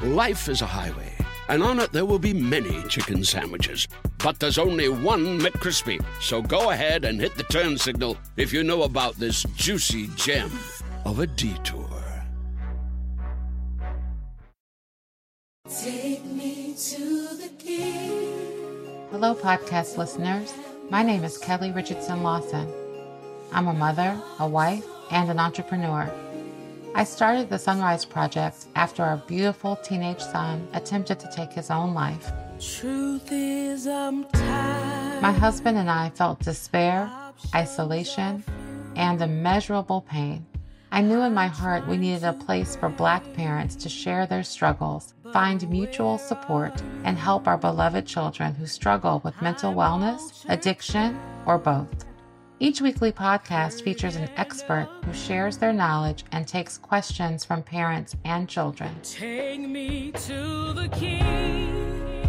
Life is a highway, and on it there will be many chicken sandwiches. But there's only one McCrispy. So go ahead and hit the turn signal if you know about this juicy gem of a detour. Take me to the king. Hello, podcast listeners. My name is Kelli Richardson Lawson. I'm a mother, a wife, and an entrepreneur. I started the SonRise Project after our beautiful teenage son attempted to take his own life. Truth is, I'm tired. My husband and I felt despair, isolation, and immeasurable pain. I knew in my heart we needed a place for Black parents to share their struggles, find mutual support, and help our beloved children who struggle with mental wellness, addiction, or both. Each weekly podcast features an expert who shares their knowledge and takes questions from parents and children. Take me to the king.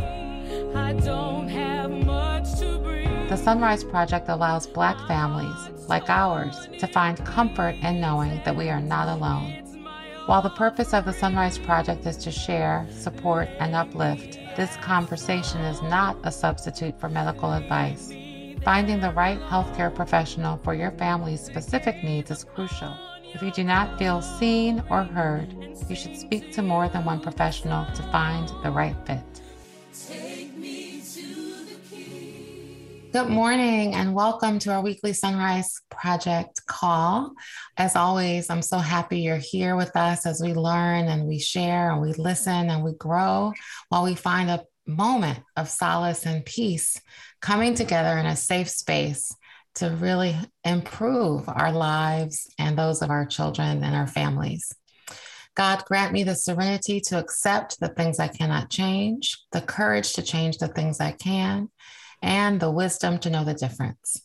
I don't have much to bring. The SonRise Project allows Black families, like ours, to find comfort in knowing that we are not alone. While the purpose of the SonRise Project is to share, support, and uplift, this conversation is not a substitute for medical advice. Finding the right healthcare professional for your family's specific needs is crucial. If you do not feel seen or heard, you should speak to more than one professional to find the right fit. Take me to the king. Good morning and welcome to our weekly SonRise Project call. As always, I'm so happy you're here with us as we learn and we share and we listen and we grow while we find a moment of solace and peace coming together in a safe space to really improve our lives and those of our children and our families. God, grant me the serenity to accept the things I cannot change, the courage to change the things I can, and the wisdom to know the difference.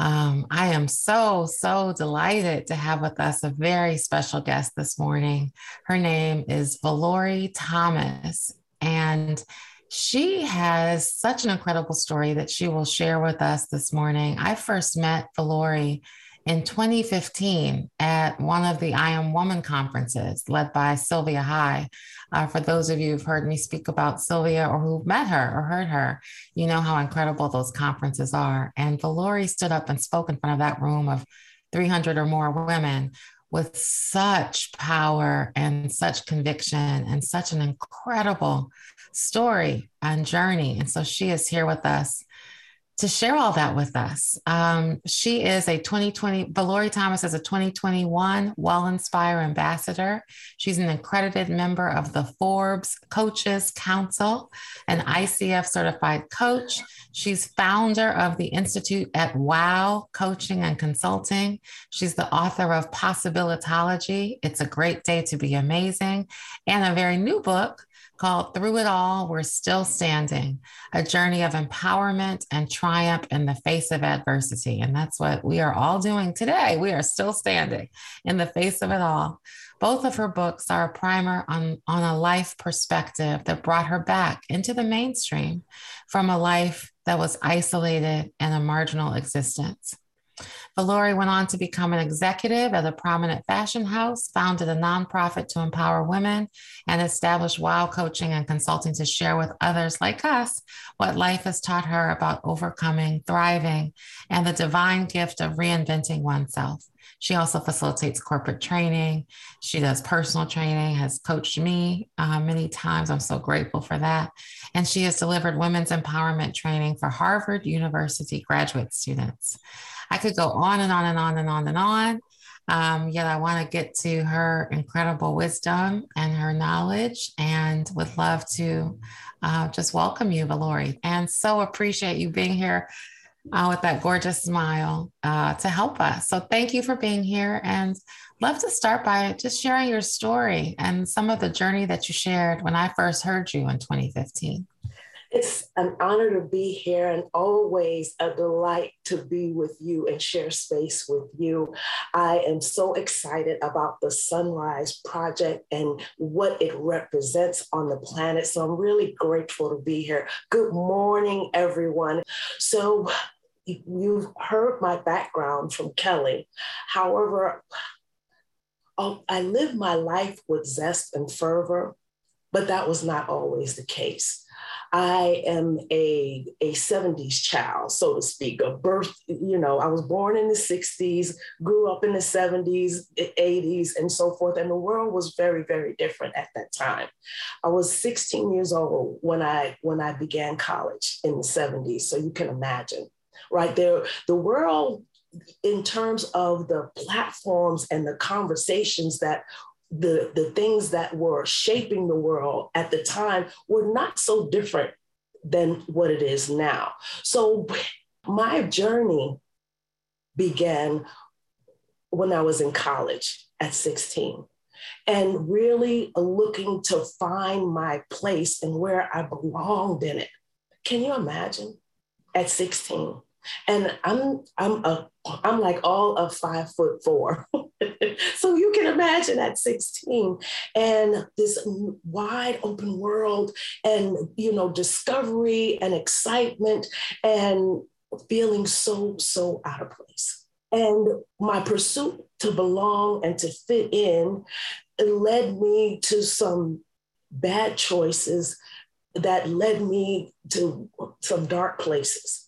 Um, I am so, so delighted to have with us a very special guest this morning. Her name is Vallori Thomas, and she has such an incredible story that she will share with us this morning. I first met Vallori in 2015 at one of the I Am Woman conferences led by Sylvia High. Uh, for those of you who've heard me speak about Sylvia or who've met her or heard her, you know how incredible those conferences are. And Vallori stood up and spoke in front of that room of 300 or more women with such power and such conviction and such an incredible story and journey. And so she is here with us to share all that with us. Um, she is a 2020, Vallori Thomas is a 2021 Well Inspire Ambassador. She's an accredited member of the Forbes Coaches Council, an ICF certified coach. She's founder of the Institute at WOW Coaching and Consulting. She's the author of Possibilitology. It's a great day to be amazing, and a very new book called Through It All, We're Still Standing, a journey of empowerment and triumph in the face of adversity. And that's what we are all doing today. We are still standing in the face of it all. Both of her books are a primer on, on a life perspective that brought her back into the mainstream from a life that was isolated and a marginal existence. Vallori went on to become an executive at a prominent fashion house, founded a nonprofit to empower women, and established WOW coaching and consulting to share with others like us what life has taught her about overcoming, thriving, and the divine gift of reinventing oneself. She also facilitates corporate training. She does personal training, has coached me uh, many times. I'm so grateful for that. And she has delivered women's empowerment training for Harvard University graduate students. I could go on and on and on and on and on. Um, yet I want to get to her incredible wisdom and her knowledge and would love to uh, just welcome you, Vallori, and so appreciate you being here uh, with that gorgeous smile uh, to help us. So thank you for being here and love to start by just sharing your story and some of the journey that you shared when I first heard you in 2015. It's an honor to be here and always a delight to be with you and share space with you. I am so excited about the SonRise Project and what it represents on the planet. So I'm really grateful to be here. Good morning, everyone. So you've heard my background from Kelli. However, oh, I live my life with zest and fervor, but that was not always the case. I am a, a 70s child, so to speak, a birth, you know, I was born in the 60s, grew up in the 70s, 80s, and so forth. And the world was very, very different at that time. I was 16 years old when I when I began college in the 70s. So you can imagine, right there, the world in terms of the platforms and the conversations that the, the things that were shaping the world at the time were not so different than what it is now. So my journey began when I was in college at 16 and really looking to find my place and where I belonged in it. Can you imagine at 16? And I'm I'm a I'm like all of five foot four. so you can imagine at 16 and this wide open world and you know discovery and excitement and feeling so so out of place. And my pursuit to belong and to fit in led me to some bad choices that led me to some dark places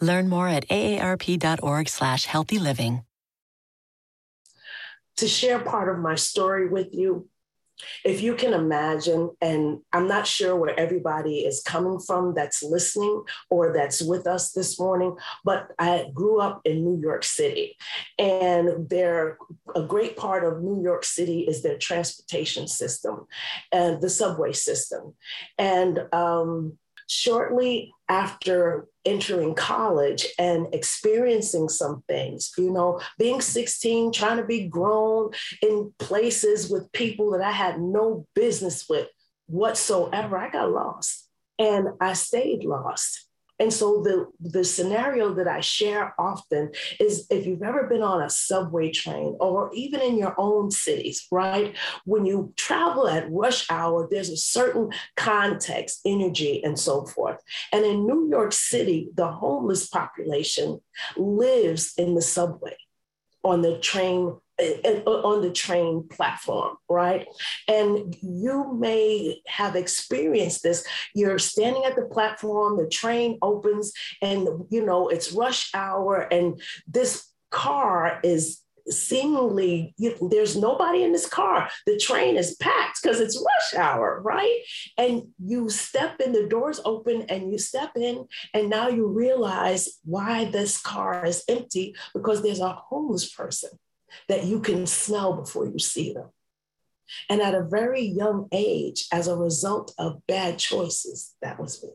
Learn more at aarp.org slash healthy living. To share part of my story with you, if you can imagine, and I'm not sure where everybody is coming from that's listening or that's with us this morning, but I grew up in New York City. And there, a great part of New York City is their transportation system and the subway system. And um, shortly after entering college and experiencing some things, you know, being 16, trying to be grown in places with people that I had no business with whatsoever, I got lost and I stayed lost. And so the, the scenario that I share often is if you've ever been on a subway train or even in your own cities, right? When you travel at rush hour, there's a certain context, energy, and so forth. And in New York City, the homeless population lives in the subway on the train Uh, on the train platform, right? And you may have experienced this. You're standing at the platform, the train opens, and you know it's rush hour, and this car is seemingly you, there's nobody in this car. The train is packed because it's rush hour, right? And you step in, the doors open, and you step in, and now you realize why this car is empty because there's a homeless person that you can smell before you see them. And at a very young age, as a result of bad choices, that was me.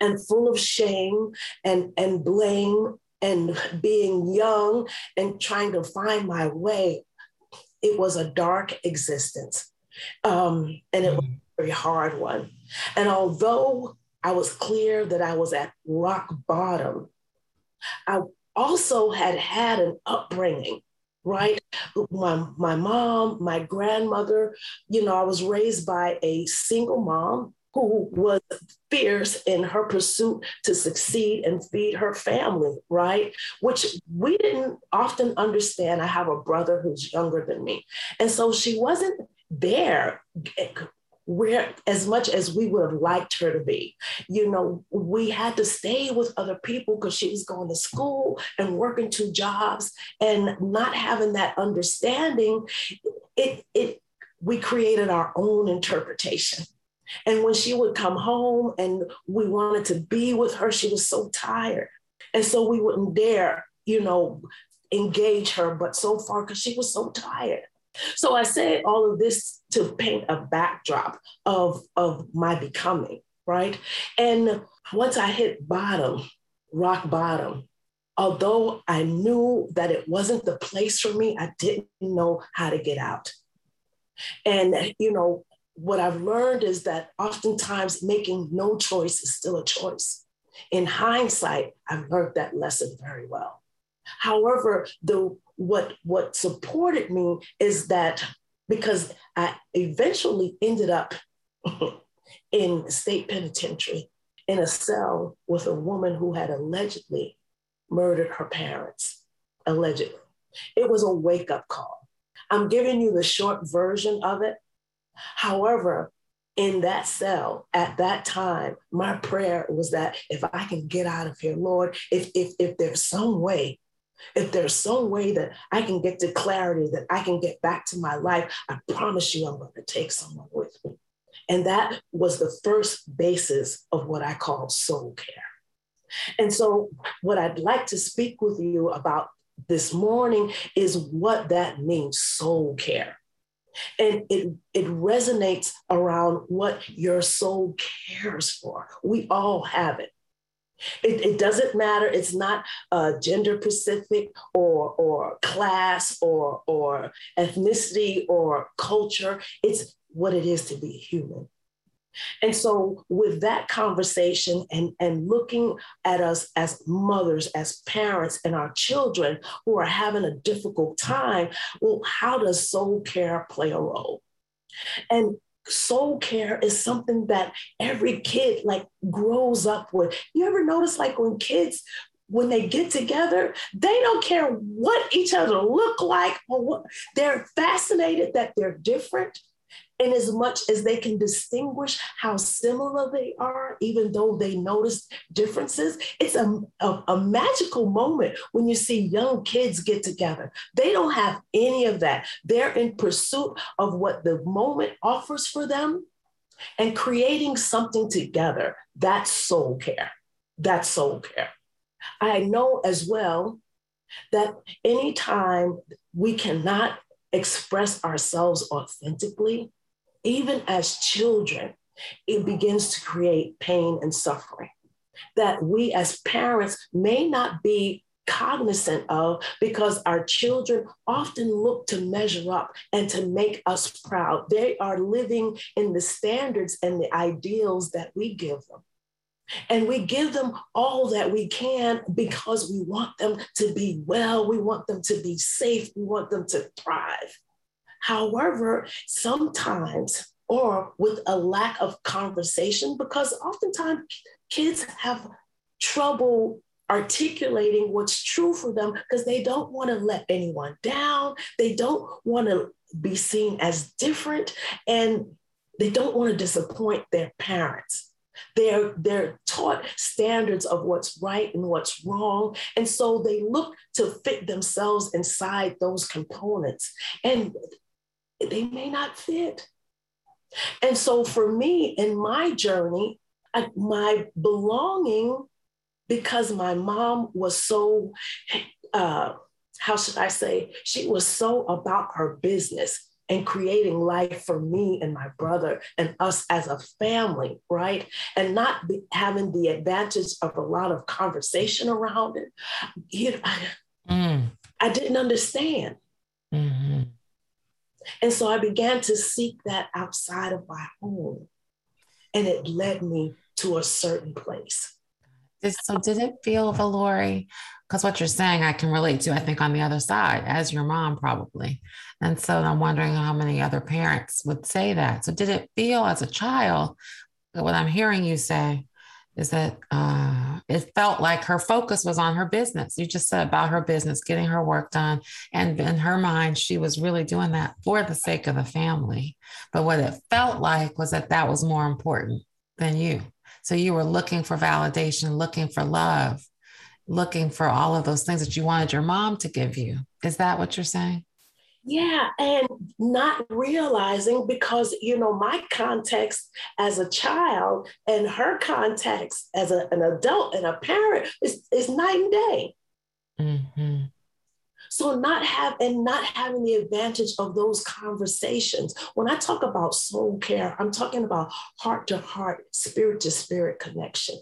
And full of shame and, and blame and being young and trying to find my way, it was a dark existence. Um, and it was a very hard one. And although I was clear that I was at rock bottom, I also had had an upbringing right? My, my mom, my grandmother, you know, I was raised by a single mom who was fierce in her pursuit to succeed and feed her family, right? Which we didn't often understand. I have a brother who's younger than me. And so she wasn't there where as much as we would have liked her to be. You know we had to stay with other people because she was going to school and working two jobs and not having that understanding it it we created our own interpretation. And when she would come home and we wanted to be with her she was so tired. And so we wouldn't dare you know engage her but so far because she was so tired. So I say all of this to paint a backdrop of, of my becoming, right? And once I hit bottom, rock bottom, although I knew that it wasn't the place for me, I didn't know how to get out. And, you know, what I've learned is that oftentimes making no choice is still a choice. In hindsight, I've learned that lesson very well. However, the what what supported me is that because I eventually ended up in state penitentiary in a cell with a woman who had allegedly murdered her parents. Allegedly. It was a wake up call. I'm giving you the short version of it. However, in that cell at that time, my prayer was that if I can get out of here, Lord, if, if, if there's some way if there's some way that I can get to clarity, that I can get back to my life, I promise you I'm going to take someone with me. And that was the first basis of what I call soul care. And so, what I'd like to speak with you about this morning is what that means soul care. And it, it resonates around what your soul cares for. We all have it. It, it, doesn't matter. It's not uh, gender specific or, or class or, or ethnicity or culture. It's what it is to be human. And so, with that conversation and, and looking at us as mothers, as parents, and our children who are having a difficult time, well, how does soul care play a role? And soul care is something that every kid like grows up with. You ever notice like when kids when they get together, they don't care what each other look like or what they're fascinated that they're different in as much as they can distinguish how similar they are, even though they notice differences, it's a, a, a, magical moment when you see young kids get together. They don't have any of that. They're in pursuit of what the moment offers for them and creating something together. That's soul care. That's soul care. I know as well that anytime we cannot express ourselves authentically, even as children, it begins to create pain and suffering that we as parents may not be cognizant of because our children often look to measure up and to make us proud. They are living in the standards and the ideals that we give them. And we give them all that we can because we want them to be well, we want them to be safe, we want them to thrive. However, sometimes, or with a lack of conversation, because oftentimes kids have trouble articulating what's true for them because they don't want to let anyone down. They don't want to be seen as different and they don't want to disappoint their parents. They're, they're taught standards of what's right and what's wrong. And so they look to fit themselves inside those components. And they may not fit. And so for me in my journey, I, my belonging, because my mom was so, uh, how should I say, she was so about her business and creating life for me and my brother and us as a family, right? And not be, having the advantage of a lot of conversation around it. You know, I, mm. I didn't understand. Mm-hmm. And so I began to seek that outside of my home. And it led me to a certain place. So, did it feel, Vallori? Because what you're saying, I can relate to, I think, on the other side, as your mom, probably. And so I'm wondering how many other parents would say that. So, did it feel as a child, what I'm hearing you say, is that uh, it felt like her focus was on her business. You just said about her business, getting her work done. And in her mind, she was really doing that for the sake of the family. But what it felt like was that that was more important than you. So you were looking for validation, looking for love, looking for all of those things that you wanted your mom to give you. Is that what you're saying? Yeah, and not realizing because, you know, my context as a child and her context as a, an adult and a parent is, is night and day. Mm-hmm. So not have and not having the advantage of those conversations. When I talk about soul care, I'm talking about heart to heart, spirit to spirit connection.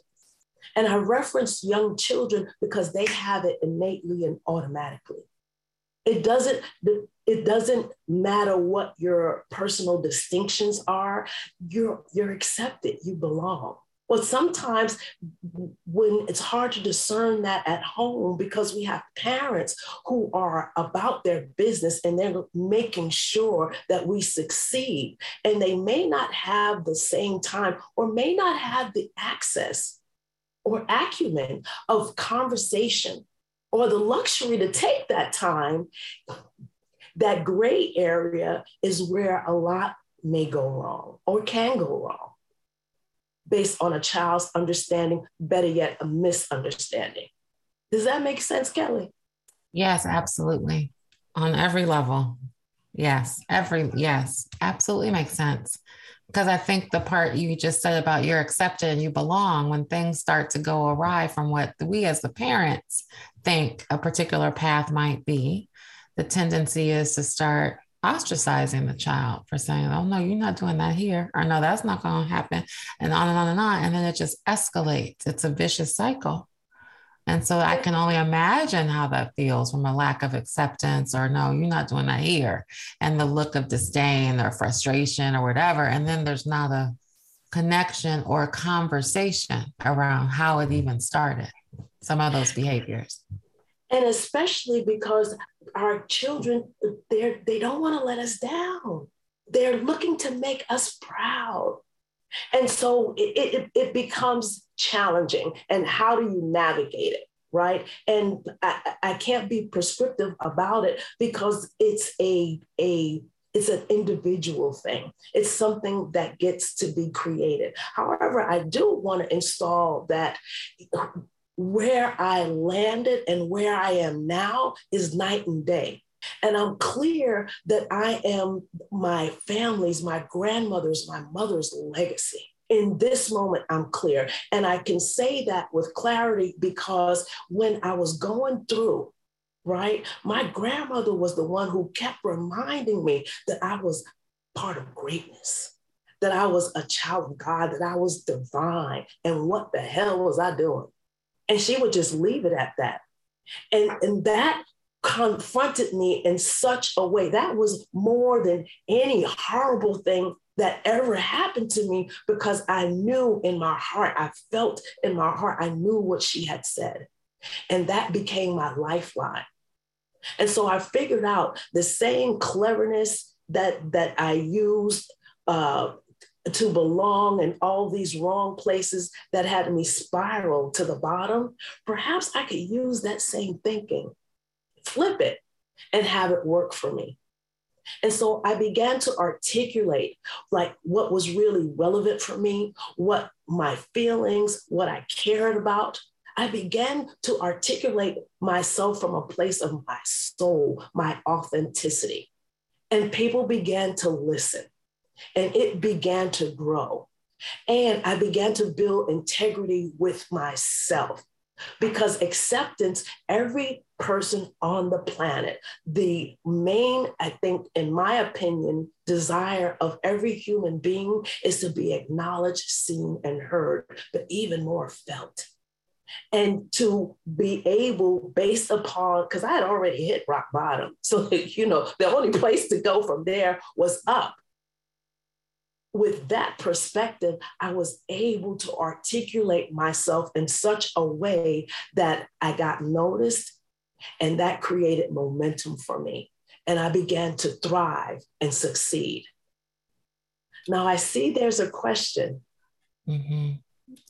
And I reference young children because they have it innately and automatically. It doesn't, it doesn't matter what your personal distinctions are, you're, you're accepted, you belong. Well, sometimes when it's hard to discern that at home because we have parents who are about their business and they're making sure that we succeed, and they may not have the same time or may not have the access or acumen of conversation or the luxury to take that time, that gray area is where a lot may go wrong or can go wrong based on a child's understanding, better yet, a misunderstanding. Does that make sense, Kelli? Yes, absolutely. On every level. Yes, every, yes, absolutely makes sense because I think the part you just said about you're accepted and you belong, when things start to go awry from what we as the parents think a particular path might be, the tendency is to start ostracizing the child for saying, oh, no, you're not doing that here, or no, that's not going to happen, and on and on and on. And then it just escalates. It's a vicious cycle. And so I can only imagine how that feels from a lack of acceptance or no, you're not doing that here. And the look of disdain or frustration or whatever. And then there's not a connection or conversation around how it even started, some of those behaviors. And especially because our children, they're, they don't want to let us down. They're looking to make us proud. And so it, it, it becomes challenging. And how do you navigate it? Right. And I, I can't be prescriptive about it because it's a, a it's an individual thing. It's something that gets to be created. However, I do want to install that where I landed and where I am now is night and day. And I'm clear that I am my family's, my grandmother's, my mother's legacy in this moment, I'm clear. And I can say that with clarity because when I was going through, right, my grandmother was the one who kept reminding me that I was part of greatness, that I was a child of God, that I was divine. And what the hell was I doing? And she would just leave it at that. And, and that confronted me in such a way that was more than any horrible thing that ever happened to me because I knew in my heart, I felt in my heart, I knew what she had said. And that became my lifeline. And so I figured out the same cleverness that, that I used uh, to belong in all these wrong places that had me spiral to the bottom. Perhaps I could use that same thinking, flip it, and have it work for me. And so I began to articulate like what was really relevant for me, what my feelings, what I cared about. I began to articulate myself from a place of my soul, my authenticity. And people began to listen and it began to grow. And I began to build integrity with myself because acceptance, every person on the planet, the main, I think, in my opinion, desire of every human being is to be acknowledged, seen, and heard, but even more felt. And to be able, based upon, because I had already hit rock bottom. So, you know, the only place to go from there was up with that perspective, I was able to articulate myself in such a way that I got noticed and that created momentum for me. And I began to thrive and succeed. Now I see there's a question. Mm-hmm.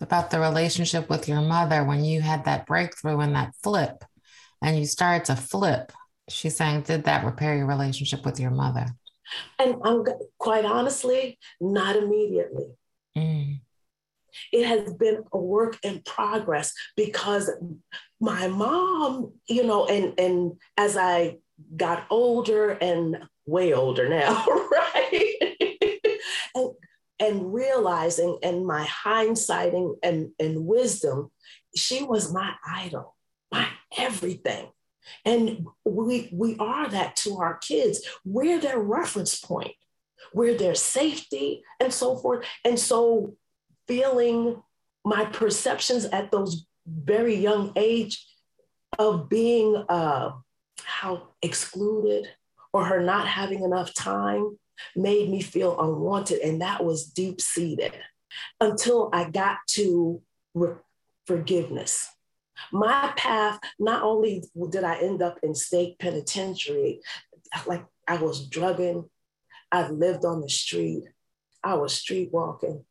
about the relationship with your mother when you had that breakthrough and that flip and you started to flip. She's saying, did that repair your relationship with your mother? And I'm quite honestly, not immediately. Mm. It has been a work in progress because my mom, you know, and and as I got older and way older now, right? and, and realizing and my hindsighting and, and wisdom, she was my idol, my everything. And we we are that to our kids. We're their reference point. We're their safety and so forth. And so feeling my perceptions at those very young age of being uh, how excluded or her not having enough time made me feel unwanted. And that was deep seated until I got to re- forgiveness. My path, not only did I end up in state penitentiary, like I was drugging, I lived on the street, I was street walking.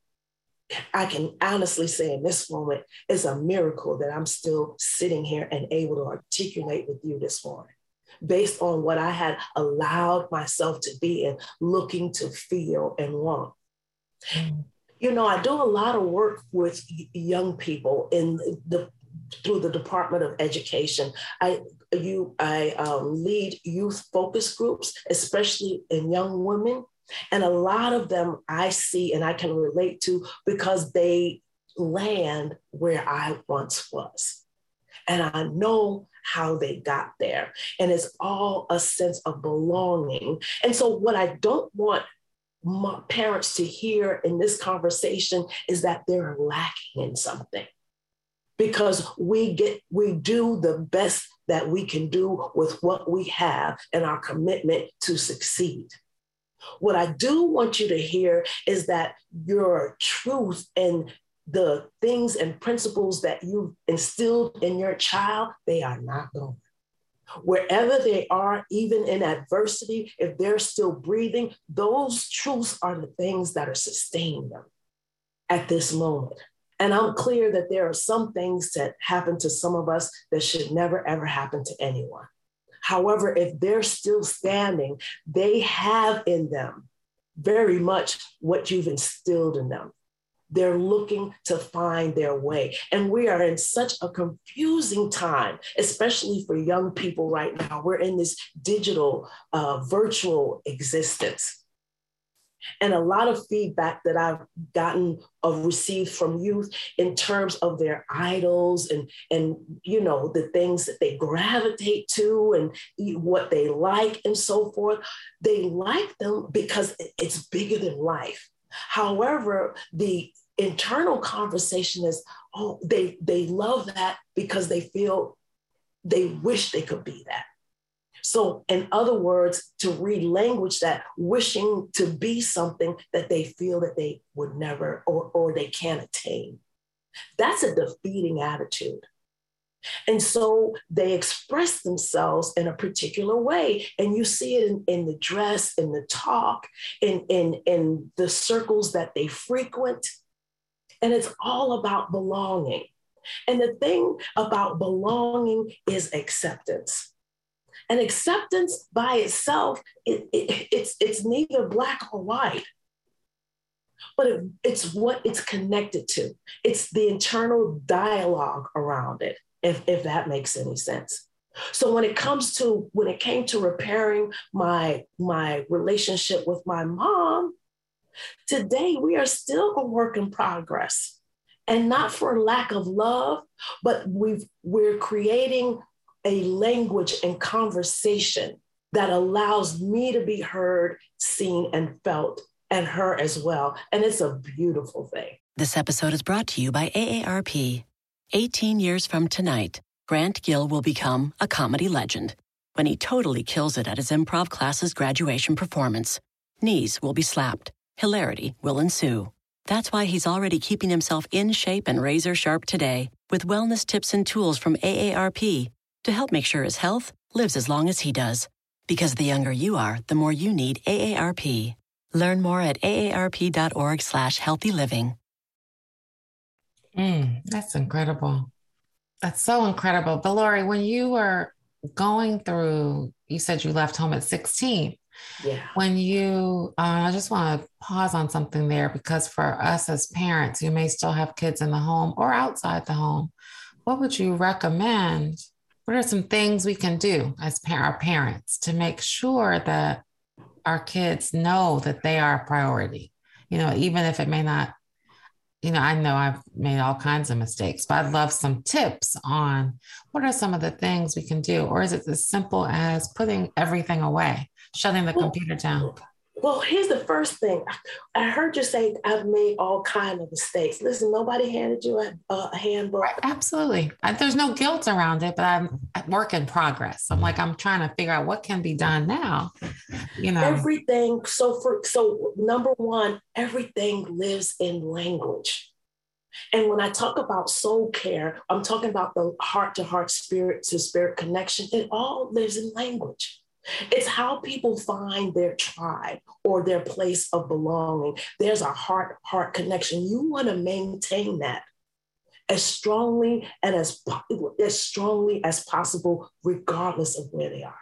I can honestly say in this moment, it's a miracle that I'm still sitting here and able to articulate with you this morning based on what I had allowed myself to be and looking to feel and want. Mm. You know, I do a lot of work with young people in the through the Department of Education. I you I um, lead youth focus groups, especially in young women, and a lot of them I see and I can relate to because they land where I once was, and I know how they got there. And it's all a sense of belonging. And so, what I don't want parents to hear in this conversation is that they're lacking in something because we get we do the best that we can do with what we have and our commitment to succeed what i do want you to hear is that your truth and the things and principles that you've instilled in your child, they are not gone. Wherever they are, even in adversity, if they're still breathing, those truths are the things that are sustaining them at this moment. And I'm clear that there are some things that happen to some of us that should never, ever happen to anyone. However, if they're still standing, they have in them very much what you've instilled in them. They're looking to find their way. And we are in such a confusing time, especially for young people right now. We're in this digital, uh, virtual existence. And a lot of feedback that I've gotten of received from youth in terms of their idols and and you know the things that they gravitate to and what they like and so forth. They like them because it's bigger than life. However the internal conversation is oh they they love that because they feel they wish they could be that so in other words to relanguage that wishing to be something that they feel that they would never or, or they can't attain that's a defeating attitude and so they express themselves in a particular way. And you see it in, in, the dress, in the talk, in, in, in the circles that they frequent. And it's all about belonging. And the thing about belonging is acceptance. And acceptance by itself, it, it, it's, it's neither black or white, but it, it's what it's connected to. It's the internal dialogue around it, if, if that makes any sense. So when it comes to when it came to repairing my my relationship with my mom, Today, we are still a work in progress. And not for lack of love, but we've, we're creating a language and conversation that allows me to be heard, seen, and felt, and her as well. And it's a beautiful thing. This episode is brought to you by AARP. 18 years from tonight, Grant Gill will become a comedy legend when he totally kills it at his improv class's graduation performance. Knees will be slapped hilarity will ensue. That's why he's already keeping himself in shape and razor sharp today with wellness tips and tools from AARP to help make sure his health lives as long as he does. Because the younger you are, the more you need AARP. Learn more at aarp.org slash healthy living. Mm, that's incredible. That's so incredible. But Lori, when you were going through, you said you left home at 16. Yeah. When you, uh, I just want to pause on something there because for us as parents, you may still have kids in the home or outside the home. What would you recommend? What are some things we can do as our parents to make sure that our kids know that they are a priority? You know, even if it may not you know, I know I've made all kinds of mistakes, but I'd love some tips on what are some of the things we can do, or is it as simple as putting everything away, shutting the computer down? Well, here's the first thing. I heard you say I've made all kind of mistakes. Listen, nobody handed you a, a handbook. Right, absolutely. There's no guilt around it, but I'm at work in progress. I'm like I'm trying to figure out what can be done now. You know, everything. So for so number one, everything lives in language. And when I talk about soul care, I'm talking about the heart to heart, spirit to spirit connection. It all lives in language. It's how people find their tribe or their place of belonging. There's a heart heart connection. You want to maintain that as strongly and as, as strongly as possible, regardless of where they are.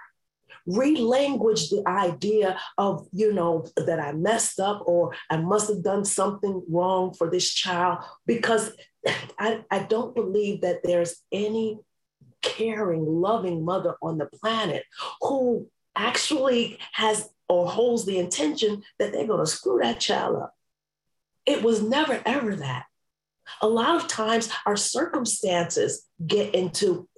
Relanguage the idea of, you know, that I messed up or I must have done something wrong for this child because I, I don't believe that there's any caring, loving mother on the planet who actually has or holds the intention that they're going to screw that child up. It was never, ever that. A lot of times our circumstances get into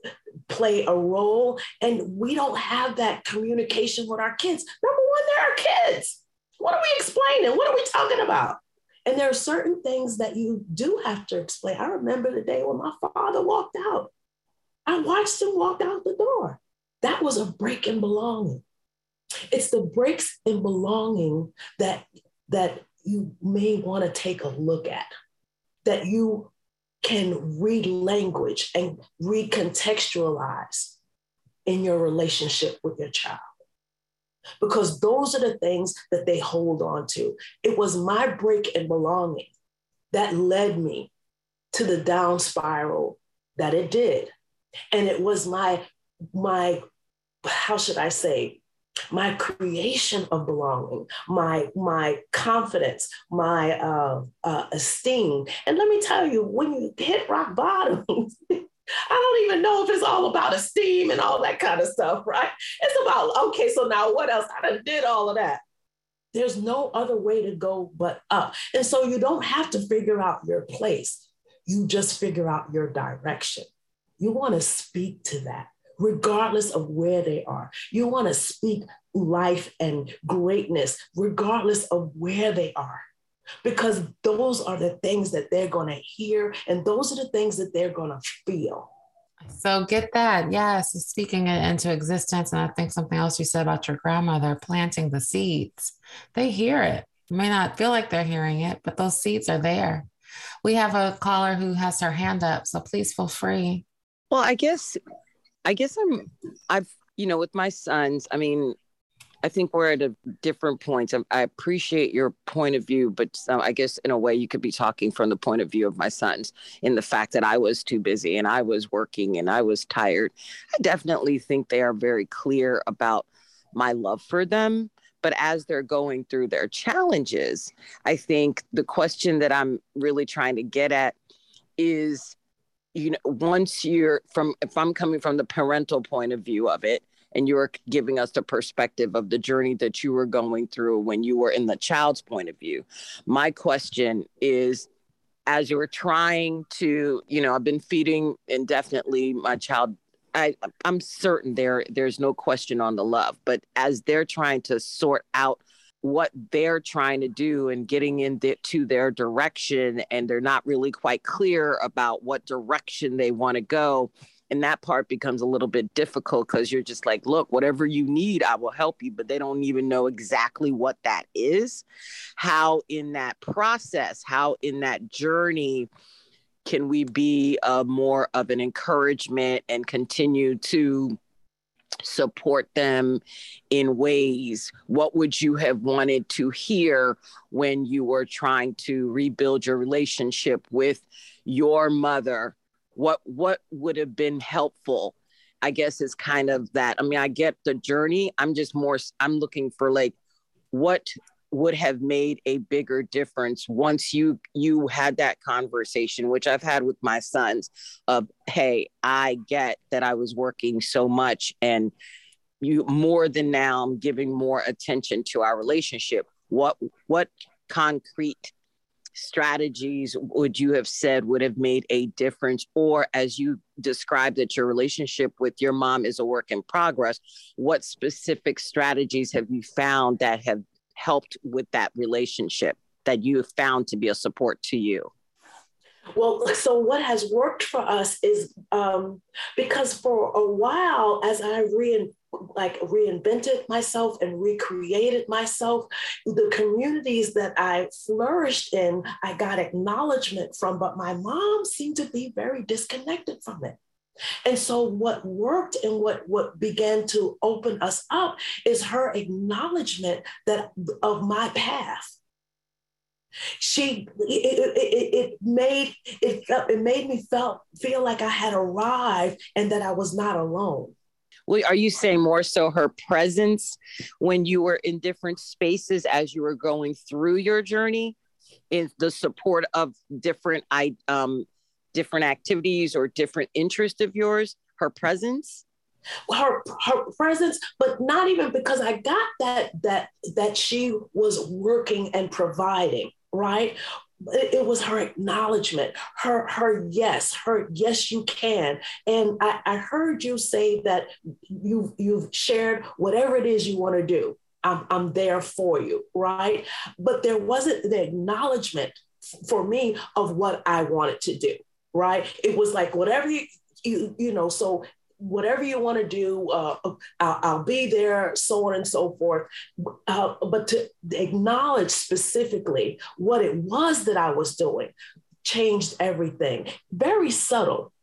play a role and we don't have that communication with our kids. Number one, they're our kids. What are we explaining? What are we talking about? And there are certain things that you do have to explain. I remember the day when my father walked out. I watched him walk out the door. That was a break in belonging. It's the breaks in belonging that that you may want to take a look at, that you can read language and recontextualize in your relationship with your child. Because those are the things that they hold on to. It was my break in belonging that led me to the down spiral that it did. And it was my, my, how should I say, my creation of belonging, my my confidence, my uh, uh, esteem. And let me tell you, when you hit rock bottom, I don't even know if it's all about esteem and all that kind of stuff, right? It's about okay. So now what else? I done did all of that. There's no other way to go but up, and so you don't have to figure out your place. You just figure out your direction. You want to speak to that regardless of where they are. You want to speak life and greatness, regardless of where they are, because those are the things that they're going to hear and those are the things that they're going to feel. So get that. Yes, speaking it into existence. And I think something else you said about your grandmother planting the seeds. They hear it. may not feel like they're hearing it, but those seeds are there. We have a caller who has her hand up, so please feel free. Well, I guess I guess I'm I've you know with my sons, I mean, I think we're at a different point. I appreciate your point of view, but I guess in a way you could be talking from the point of view of my sons in the fact that I was too busy and I was working and I was tired. I definitely think they are very clear about my love for them. But as they're going through their challenges, I think the question that I'm really trying to get at is you know once you're from if i'm coming from the parental point of view of it and you're giving us the perspective of the journey that you were going through when you were in the child's point of view my question is as you were trying to you know i've been feeding indefinitely my child I, I'm certain there there's no question on the love, but as they're trying to sort out what they're trying to do and getting into their direction and they're not really quite clear about what direction they want to go. And that part becomes a little bit difficult because you're just like look whatever you need i will help you but they don't even know exactly what that is. How in that process how in that journey can we be uh, more of an encouragement and continue to support them in ways. What would you have wanted to hear when you were trying to rebuild your relationship with your mother? What what would have been helpful? I guess is kind of that. I mean i get the journey. I'm just more i'm looking for like what would have made a bigger difference once you you had that conversation which i've had with my sons of hey i get that i was working so much and you more than now i'm giving more attention to our relationship. What what concrete strategies would you have said would have made a difference? Or as you described that your relationship with your mom is a work in progress what specific strategies have you found that have helped with that relationship that you have found to be a support to you? Well, so what has worked for us is um, because for a while, as I rein, like reinvented myself and recreated myself, the communities that I flourished in, I got acknowledgement from, but my mom seemed to be very disconnected from it. And so what worked and what, what began to open us up is her acknowledgement that of my path. She it, it, it made it, it made me felt feel like I had arrived and that I was not alone. Well, are you saying more so her presence when you were in different spaces as you were going through your journey, in the support of different um different activities or different interest of yours, her presence? her her presence but not even because i got that that that she was working and providing right? It, was her acknowledgement her her yes her yes you can. And I, I heard you say that you you've shared whatever it is you want to do. I'm, I'm there for you right? But there wasn't the acknowledgement for me of what i wanted to do right? It was like whatever you you, you know, so whatever you want to do, uh, I'll, I'll, be there, so on and so forth. Uh, but to acknowledge specifically what it was that I was doing changed everything. Very subtle,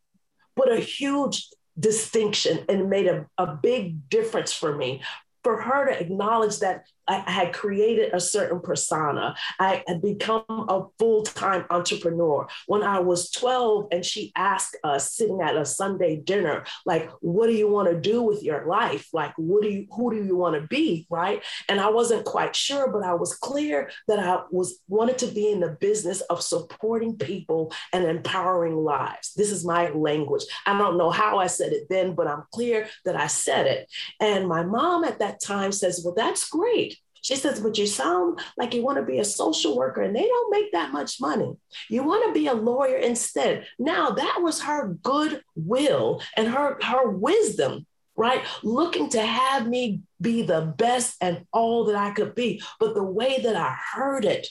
but a huge distinction and made a, a big difference for me. For her to acknowledge that I had created a certain persona. I had become a full time entrepreneur. When I was 12, and she asked us sitting at a Sunday dinner, like, what do you want to do with your life? Like, what do you, who do you want to be? Right. And I wasn't quite sure, but I was clear that I was wanted to be in the business of supporting people and empowering lives. This is my language. I don't know how I said it then, but I'm clear that I said it. And my mom at that time says, well, that's great. She says, but you sound like you want to be a social worker and they don't make that much money. You want to be a lawyer instead. Now, that was her goodwill and her, her wisdom, right? Looking to have me be the best and all that I could be. But the way that I heard it,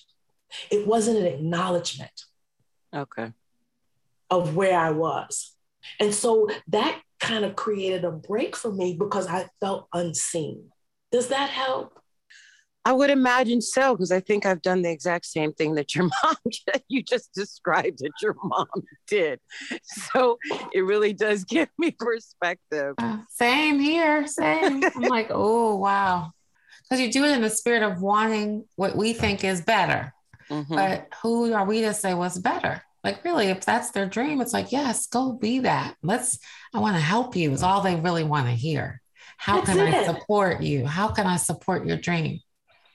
it wasn't an acknowledgement. Okay. Of where I was. And so that kind of created a break for me because I felt unseen. Does that help? I would imagine so, because I think I've done the exact same thing that your mom you just described that your mom did. So it really does give me perspective. Uh, same here, same. I'm like, oh wow. Because you do it in the spirit of wanting what we think is better. Mm-hmm. But who are we to say what's better? Like, really, if that's their dream, it's like, yes, go be that. Let's, I want to help you, is all they really want to hear. How that's can it. I support you? How can I support your dream?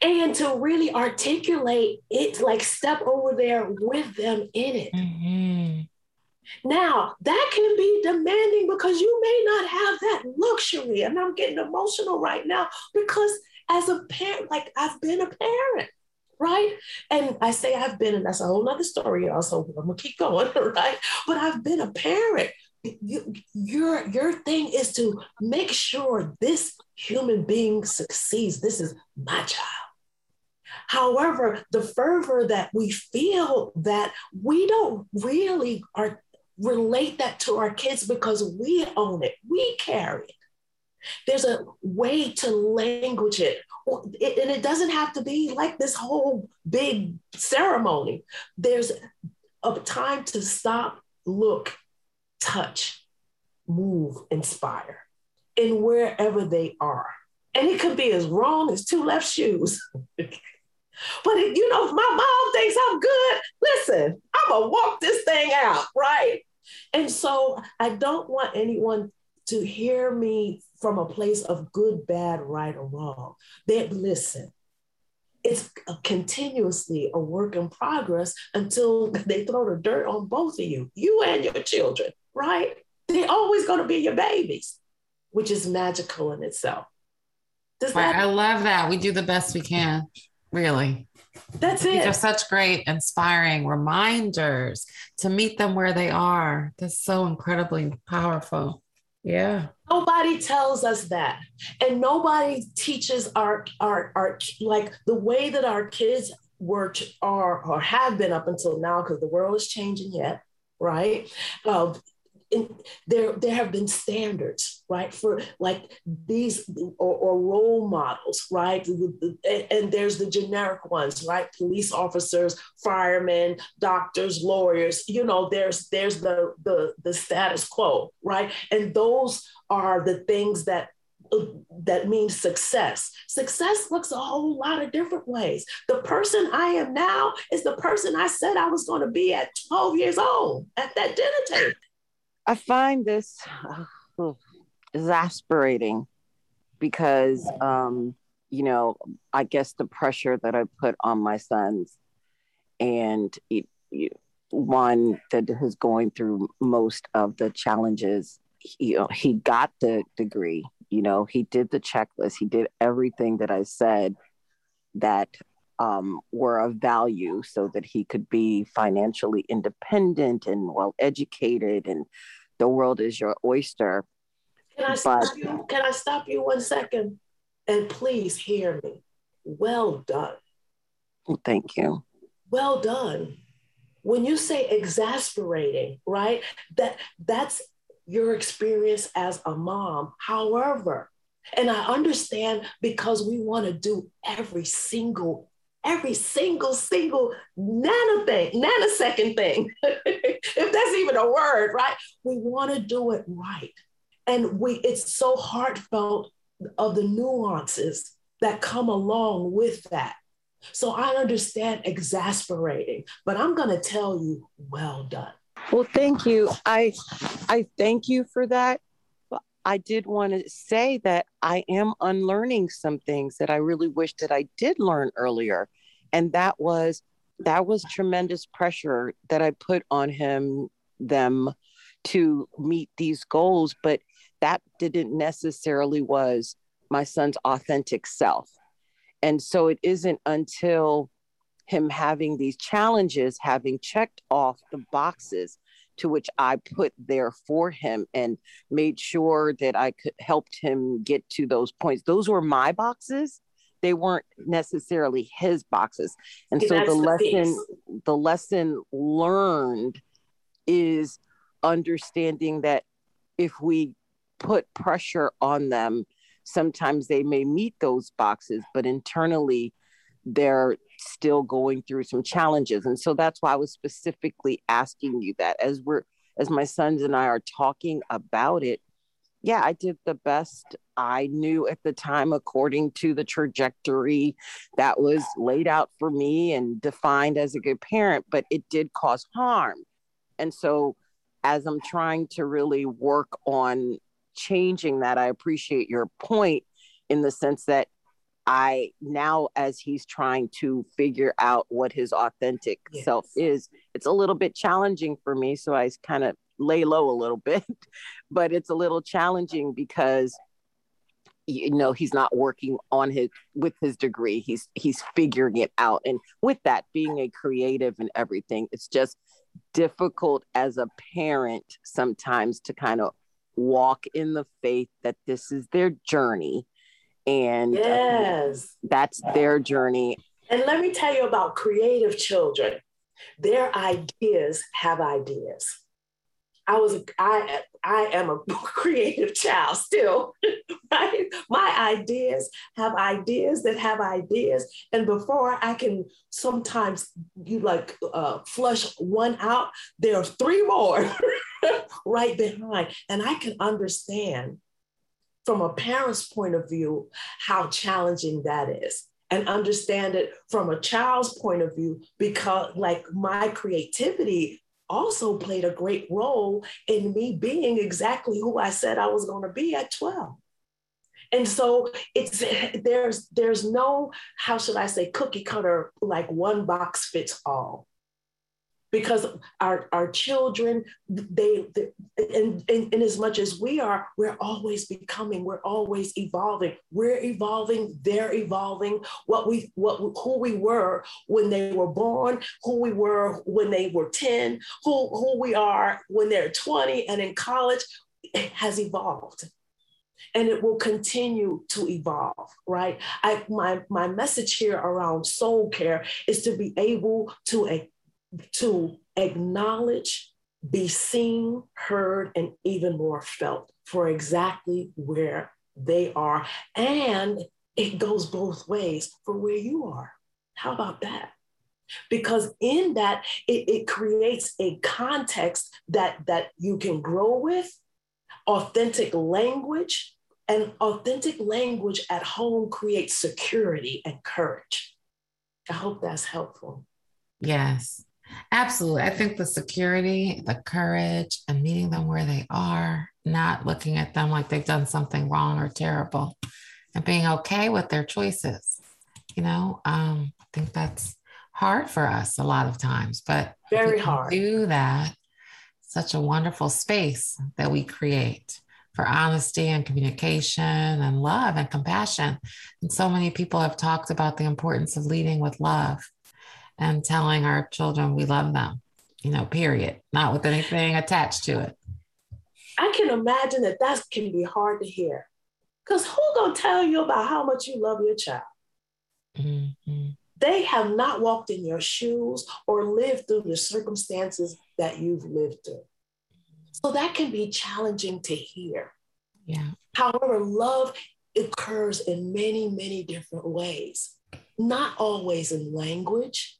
And to really articulate it, like step over there with them in it. Mm-hmm. Now, that can be demanding because you may not have that luxury. And I'm getting emotional right now because as a parent, like I've been a parent, right? And I say I've been, and that's a whole nother story also. I'm gonna keep going, right? But I've been a parent. You, your your thing is to make sure this human being succeeds. This is my child. However, the fervor that we feel that we don't really are, relate that to our kids because we own it, we carry it. There's a way to language it. And it doesn't have to be like this whole big ceremony. There's a time to stop, look, touch, move, inspire. in wherever they are. And it could be as wrong as two left shoes. but it, you know, if my mom thinks I'm good, listen, I'm gonna walk this thing out, right? And so I don't want anyone to hear me from a place of good, bad, right, or wrong. That listen, it's a continuously a work in progress until they throw the dirt on both of you, you and your children, right? They're always going to be your babies, which is magical in itself. Does that- I love that. We do the best we can, really. That's it. These are such great, inspiring reminders to meet them where they are. That's so incredibly powerful. Yeah. Nobody tells us that. And nobody teaches our our our like the way that our kids were are or have been up until now, because the world is changing yet, right? Uh, in, there there have been standards right for like these or, or role models right and, and, there's the generic ones right police officers firemen doctors lawyers you know there's there's the the, the status quo right and those are the things that that means success. Success looks a whole lot of different ways. The person I am now is the person I said I was going to be at 12 years old at that dinner table. I find this uh, exasperating because, um, you know, I guess the pressure that I put on my sons and it, one that is going through most of the challenges, you know, he got the degree, you know, he did the checklist, he did everything that I said that um, were of value so that he could be financially independent and well educated and the world is your oyster. Can I stop you? Can I stop you one second? And please hear me. Well done. Thank you. Well done. When you say exasperating, right? That that's your experience as a mom. However, and I understand because we want to do every single every single, single nano thing, nanosecond thing, if that's even a word, right? We want to do it right. And we it's so heartfelt of the nuances that come along with that. So I understand exasperating, but I'm going to tell you, well done. Well, thank you. I I thank you for that. I did want to say that I am unlearning some things that I really wish that I did learn earlier. And that was that was tremendous pressure that I put on him them to meet these goals, but that didn't necessarily was my son's authentic self. And so it isn't until him having these challenges, having checked off the boxes to which I put there for him and made sure that I could helped him get to those points. Those were my boxes. They weren't necessarily his boxes. And so the, the lesson the lesson learned is understanding that if we put pressure on them, sometimes they may meet those boxes, but internally they're still going through some challenges. And so that's why I was specifically asking you that as we're as my sons and I are talking about it. Yeah, I did the best I knew at the time according to the trajectory that was laid out for me and defined as a good parent, but it did cause harm. And so as I'm trying to really work on changing that, I appreciate your point in the sense that I now, as he's trying to figure out what his authentic yes. self is, it's a little bit challenging for me. So I kind of lay low a little bit, but it's a little challenging because you know he's not working on his with his degree he's he's figuring it out and with that being a creative and everything it's just difficult as a parent sometimes to kind of walk in the faith that this is their journey and yes. that's their journey. And let me tell you about creative children. Their ideas have ideas. I was i i am a creative child still right? My ideas have ideas that have ideas. And before i can sometimes you like uh, flush one out there are three more right behind. And i can understand from a parent's point of view how challenging that is. And understand it from a child's point of view because like my creativity also played a great role in me being exactly who I said I was going to be at 12 and so it's there's there's no how should i say cookie cutter like one box fits all because our, our children they, they and, and, and as much as we are we're always becoming we're always evolving. We're evolving they're evolving. What we what who we were when they were born who we were when they were 10 who who we are when they're 20 and in college has evolved. And it will continue to evolve right? I, my, my message here around soul care is to be able to to acknowledge, be seen, heard, and even more felt for exactly where they are. And it goes both ways for where you are. How about that? Because in that, it, it creates a context that, that you can grow with, authentic language, and authentic language at home creates security and courage. I hope that's helpful. Yes. Absolutely. I think the security, the courage, and meeting them where they are, not looking at them like they've done something wrong or terrible, and being okay with their choices. You know, um, I think that's hard for us a lot of times, but very hard. Do that. Such a wonderful space that we create for honesty and communication and love and compassion. And so many people have talked about the importance of leading with love and telling our children we love them, you know, period, not with anything attached to it. I can imagine that that can be hard to hear. Because who gonna tell you about how much you love your child? Mm-hmm. They have not walked in your shoes or lived through the circumstances that you've lived through. So that can be challenging to hear. Yeah. However, love occurs in many, many different ways, not always in language,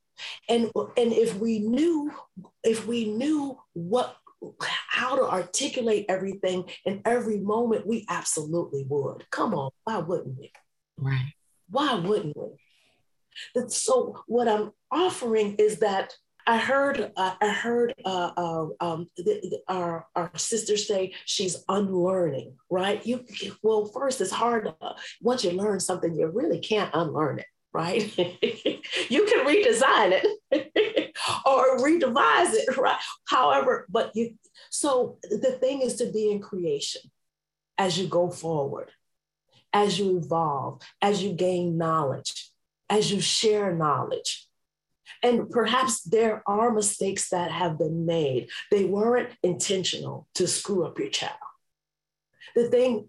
and and if we knew if we knew what how to articulate everything in every moment we absolutely would come on why wouldn't we right why wouldn't we so what i'm offering is that I heard, uh, I heard uh, uh, um, the, the, our our sister say she's unlearning, right? You well, first it's hard. To, once you learn something, you really can't unlearn it right? you can redesign it or redevise it, right? However, but you, so the thing is to be in creation as you go forward, as you evolve, as you gain knowledge, as you share knowledge. And perhaps there are mistakes that have been made. They weren't intentional to screw up your child the thing,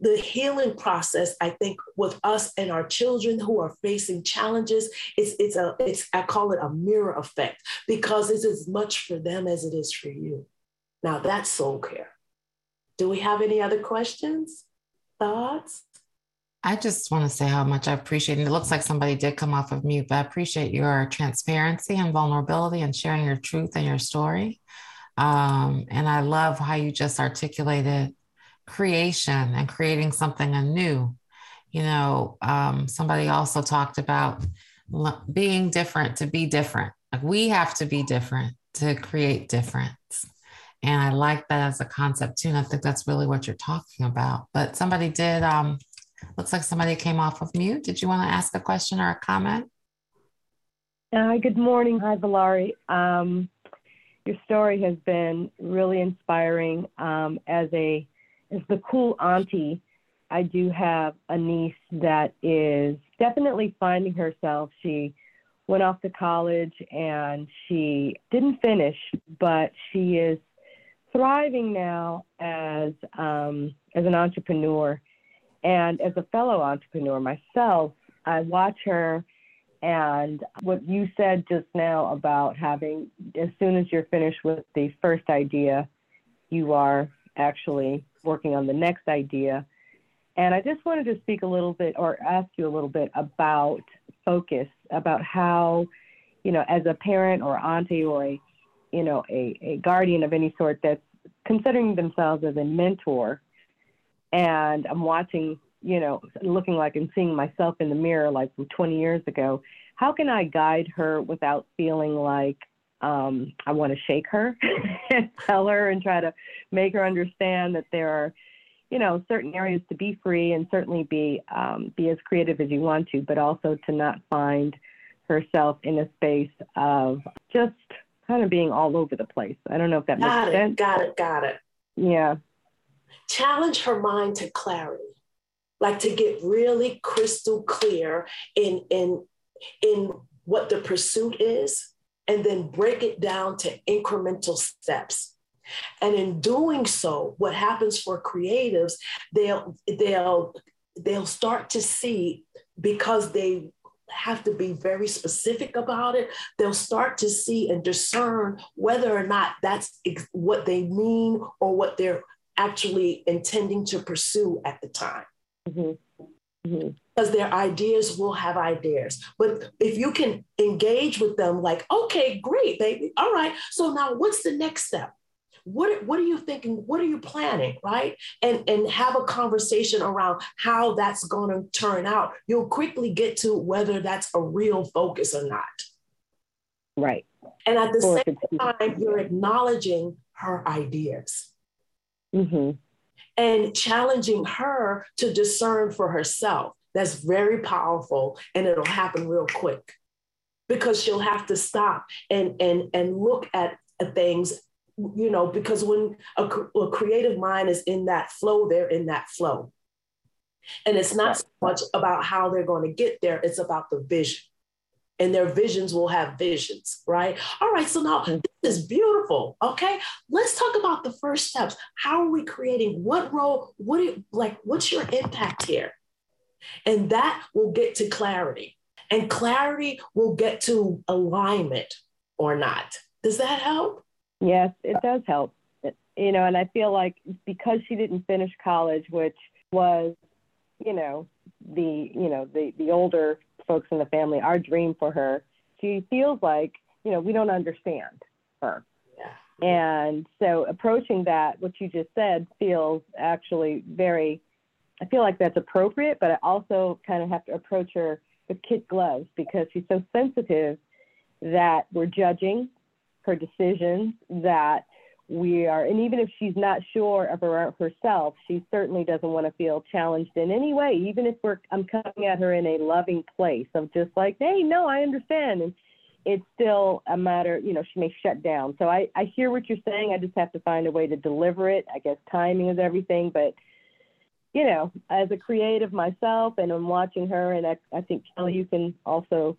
the healing process, I think, with us and our children who are facing challenges, it's it's a it's I call it a mirror effect because it's as much for them as it is for you. Now that's soul care. Do we have any other questions, thoughts? I just want to say how much I appreciate it. It looks like somebody did come off of mute, but I appreciate your transparency and vulnerability and sharing your truth and your story. Um, and I love how you just articulated creation and creating something anew. You know, um, somebody also talked about being different to be different. Like we have to be different to create difference. And I like that as a concept too. And I think that's really what you're talking about. But somebody did, um, looks like somebody came off of mute. Did you want to ask a question or a comment? Hi, good morning. Hi, Vallori. Um, your story has been really inspiring um, as a is the cool auntie. I do have a niece that is definitely finding herself. She went off to college and she didn't finish, but she is thriving now as um, as an entrepreneur. And as a fellow entrepreneur myself, I watch her and what you said just now about having, as soon as you're finished with the first idea, you are actually working on the next idea. And I just wanted to speak a little bit or ask you a little bit about focus, about how, you know, as a parent or auntie or a, you know, a, a guardian of any sort that's considering themselves as a mentor, and I'm watching, you know, looking like and seeing myself in the mirror like from 20 years ago. How can I guide her without feeling like um, I want to shake her and tell her and try to make her understand that there are, you know, certain areas to be free and certainly be um, be as creative as you want to, but also to not find herself in a space of just kind of being all over the place. I don't know if that got makes it, sense. Got it, got it. Yeah. Challenge her mind to clarity, like to get really crystal clear in in in what the pursuit is, and then break it down to incremental steps. And in doing so, what happens for creatives, they'll they'll they'll start to see because they have to be very specific about it. They'll start to see and discern whether or not that's ex- what they mean or what they're actually intending to pursue at the time. Mm-hmm. Mm-hmm. Because their ideas will have ideas. But if you can engage with them, like, okay, great, baby. All right. So now what's the next step? what, what are you thinking what are you planning right and and have a conversation around how that's going to turn out you'll quickly get to whether that's a real focus or not right and at the or same time you're acknowledging her ideas mm-hmm. And challenging her to discern for herself that's very powerful and it'll happen real quick because she'll have to stop and and and look at, at things you know, because when a, a, creative mind is in that flow, they're in that flow. And it's not so much about how they're going to get there, it's about the vision. And their visions will have visions, right? All right, so now mm-hmm. this is beautiful. Okay, let's talk about the first steps. How are we creating? What role? What do you, like? What's your impact here? And that will get to clarity, and clarity will get to alignment or not. Does that help? Yes, it does help. You know, and I feel like because she didn't finish college, which was, you know, the you know the the older folks in the family, our dream for her, she feels like you know we don't understand her. Yeah. And so approaching that, what you just said, feels actually very. I feel like that's appropriate, but I also kind of have to approach her with kid gloves because she's so sensitive that we're judging her decisions that we are and even if she's not sure of her herself she certainly doesn't want to feel challenged in any way even if we're i'm coming at her in a loving place of just like hey no i understand and it's still a matter you know she may shut down. So i i hear what you're saying i just have to find a way to deliver it i guess timing is everything but you know as a creative myself and i'm watching her and i, I think Kelli you can also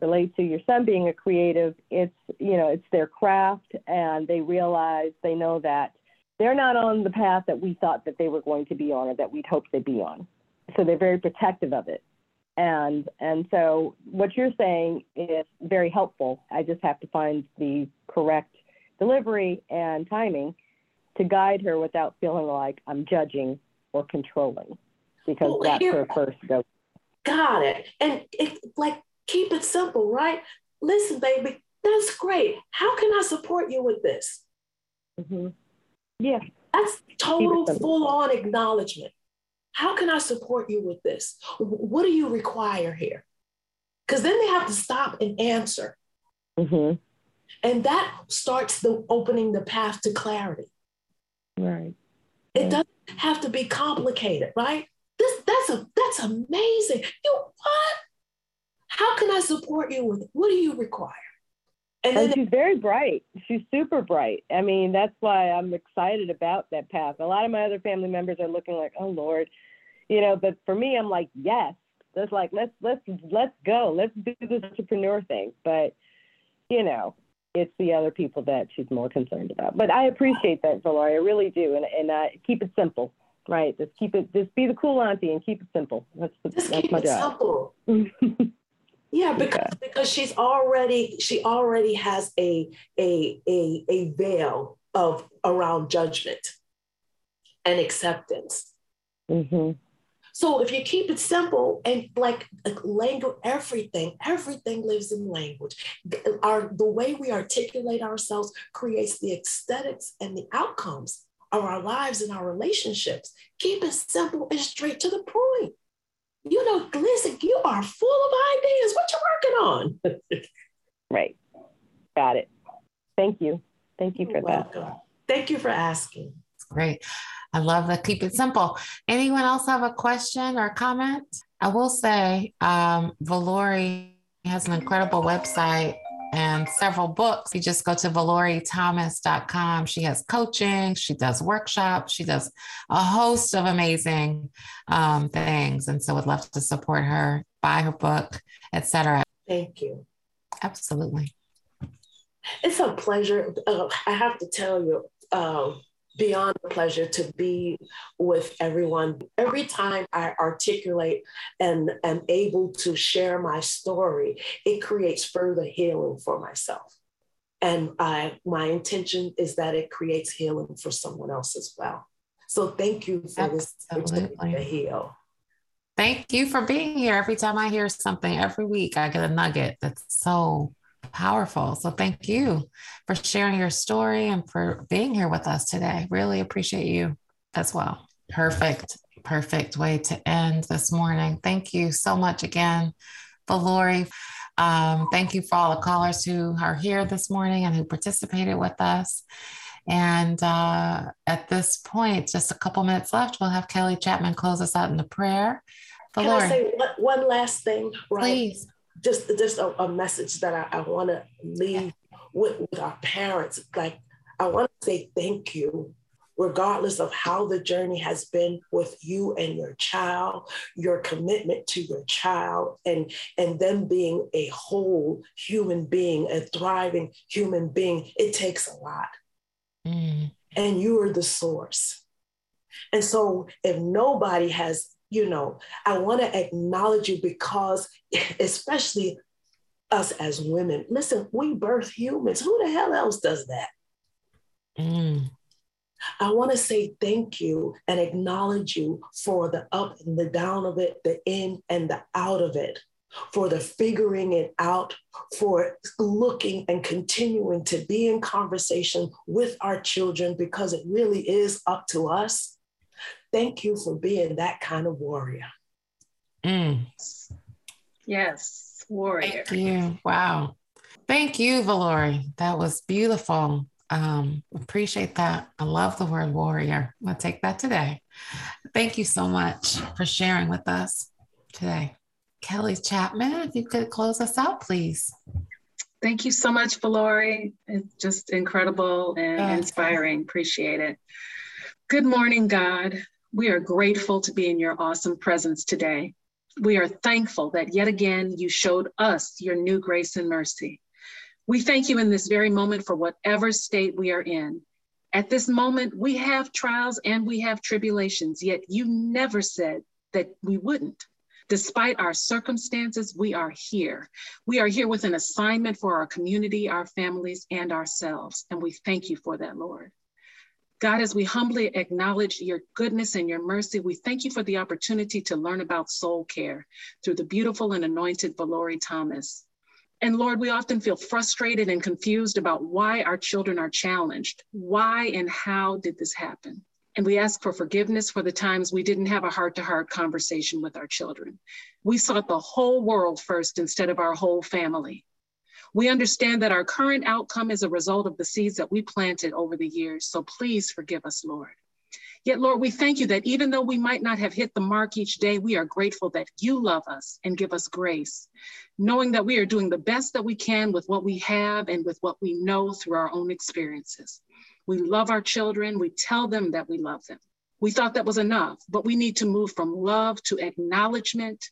relate to your son being a creative, it's you know it's their craft, and they realize they know that they're not on the path that we thought that they were going to be on or that we'd hoped they'd be on. So they're very protective of it. And and so what you're saying is very helpful. I just have to find the correct delivery and timing to guide her without feeling like I'm judging or controlling because well, that's here, her first go. Got it. And it like Keep it simple, right? Listen, baby, that's great. How can I support you with this? Mm-hmm. Yeah. That's total full on acknowledgement. How can I support you with this? What do you require here? Because then they have to stop and answer. Mm-hmm. And that starts the opening the path to clarity. Right. It doesn't have to be complicated, right? This that's a that's amazing. You what? How can I support you with What do you require? And, and she's very bright. She's super bright. I mean, that's why I'm excited about that path. A lot of my other family members are looking like, oh Lord, you know, but for me, I'm like, yes. That's like let's let's let's go. Let's do this entrepreneur thing. But you know, it's the other people that she's more concerned about. But I appreciate that, Valeria. I really do. And and uh, keep it simple, right? Just keep it. Just be the cool auntie and keep it simple. That's the, just that's keep my it job. simple. Yeah, because okay. because she's already she already has a a a a veil of around judgment and acceptance. Mm-hmm. So if you keep it simple and like language, everything, everything lives in language. Our the way we articulate ourselves creates the aesthetics and the outcomes of our lives and our relationships. Keep it simple and straight to the point. You know, listen, you are full of ideas. What you working on? right. Got it. Thank you. Thank you for You're that. welcome. Thank you for asking. Great. I love that. Keep it simple. Anyone else have a question or comment? I will say, um, Vallori has an incredible website and several books. You just go to valoriethomas.com. She has coaching, she does workshops, she does a host of amazing um, things. And so would love to support her, buy her book, etc. Thank you. Absolutely. It's a pleasure. Uh, I have to tell you, uh, beyond a pleasure to be with everyone. Every time I articulate and am able to share my story, it creates further healing for myself. And I, my intention is that it creates healing for someone else as well. So thank you for this opportunity to heal. Thank you for being here. Every time I hear something, every week I get a nugget that's so powerful. So thank you for sharing your story and for being here with us today. Really appreciate you as well. Perfect, perfect way to end this morning. Thank you so much again, Vallori. Um, thank you for all the callers who are here this morning and who participated with us. And uh, at this point, just a couple minutes left, we'll have Kelly Chapman close us out in the prayer. Can I Vallori, say one, one last thing? Right. please. Just just a, a message that I, I want to leave with, with our parents. Like I want to say thank you, regardless of how the journey has been with you and your child, your commitment to your child, and and them being a whole human being, a thriving human being. It takes a lot, Mm, and you are the source. And so, if nobody has you know, I want to acknowledge you because, especially us as women, listen, we birth humans. Who the hell else does that? mm, I want to say thank you and acknowledge you for the up and the down of it, the in and the out of it, for the figuring it out, for looking and continuing to be in conversation with our children because it really is up to us. Thank you for being that kind of warrior. mm. Yes, warrior. Thank you. Wow. Thank you, Vallori. That was beautiful. Um, appreciate that. I love the word warrior. I'll take that today. Thank you so much for sharing with us today. Kelly Chapman, if you could close us out, please. Thank you so much, Vallori. It's just incredible and Yes. inspiring. Appreciate it. Good morning, God. We are grateful to be in your awesome presence today. We are thankful that yet again you showed us your new grace and mercy. We thank you in this very moment for whatever state we are in. At this moment, we have trials and we have tribulations, yet you never said that we wouldn't. Despite our circumstances, we are here. We are here with an assignment for our community, our families, and ourselves. And we thank you for that, Lord. God, as we humbly acknowledge your goodness and your mercy, we thank you for the opportunity to learn about soul care through the beautiful and anointed Vallori Thomas. And Lord, we often feel frustrated and confused about why our children are challenged. Why and how did this happen? And we ask for forgiveness for the times we didn't have a heart to heart conversation with our children. We sought the whole world first instead of our whole family. We understand that our current outcome is a result of the seeds that we planted over the years. So please forgive us, Lord. Yet, Lord, we thank you that even though we might not have hit the mark each day, we are grateful that you love us and give us grace, knowing that we are doing the best that we can with what we have and with what we know through our own experiences. We love our children. We tell them that we love them. We thought that was enough, but we need to move from love to acknowledgement,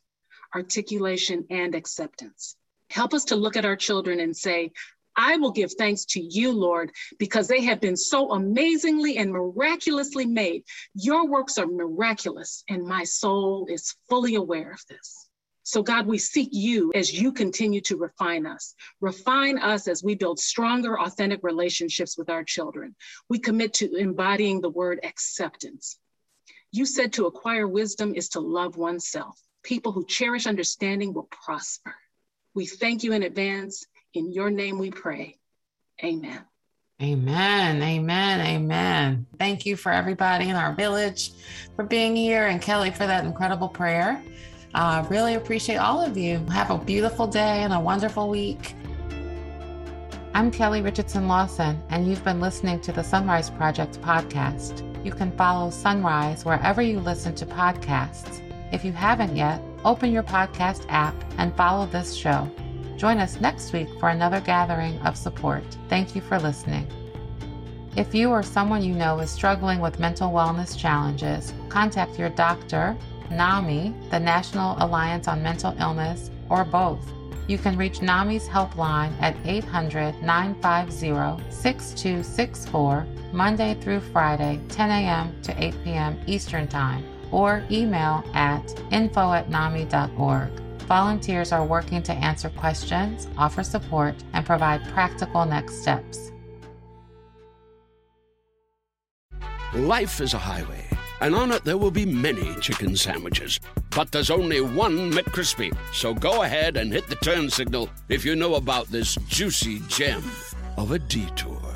articulation, and acceptance. Help us to look at our children and say, I will give thanks to you, Lord, because they have been so amazingly and miraculously made. Your works are miraculous, and my soul is fully aware of this. So, God, we seek you as you continue to refine us. Refine us as we build stronger, authentic relationships with our children. We commit to embodying the word acceptance. You said to acquire wisdom is to love oneself. People who cherish understanding will prosper. We thank you in advance. In your name we pray. Amen. Amen. Amen. Amen. Thank you for everybody in our village for being here and Kelly for that incredible prayer. Uh, really appreciate all of you. Have a beautiful day and a wonderful week. I'm Kelli Richardson Lawson, and you've been listening to the SonRise Project podcast. You can follow SonRise wherever you listen to podcasts. If you haven't yet, open your podcast app and follow this show. Join us next week for another gathering of support. Thank you for listening. If you or someone you know is struggling with mental wellness challenges, contact your doctor, NAMI, the National Alliance on Mental Illness, or both. You can reach NAMI's helpline at 800 950 6264 Monday through Friday, 10 a.m. to 8 p.m. Eastern Time, or email at info at NAMI.org. Volunteers are working to answer questions, offer support, and provide practical next steps. Life is a highway, and on it there will be many chicken sandwiches. But there's only one McCrispy. So go ahead and hit the turn signal if you know about this juicy gem of a detour.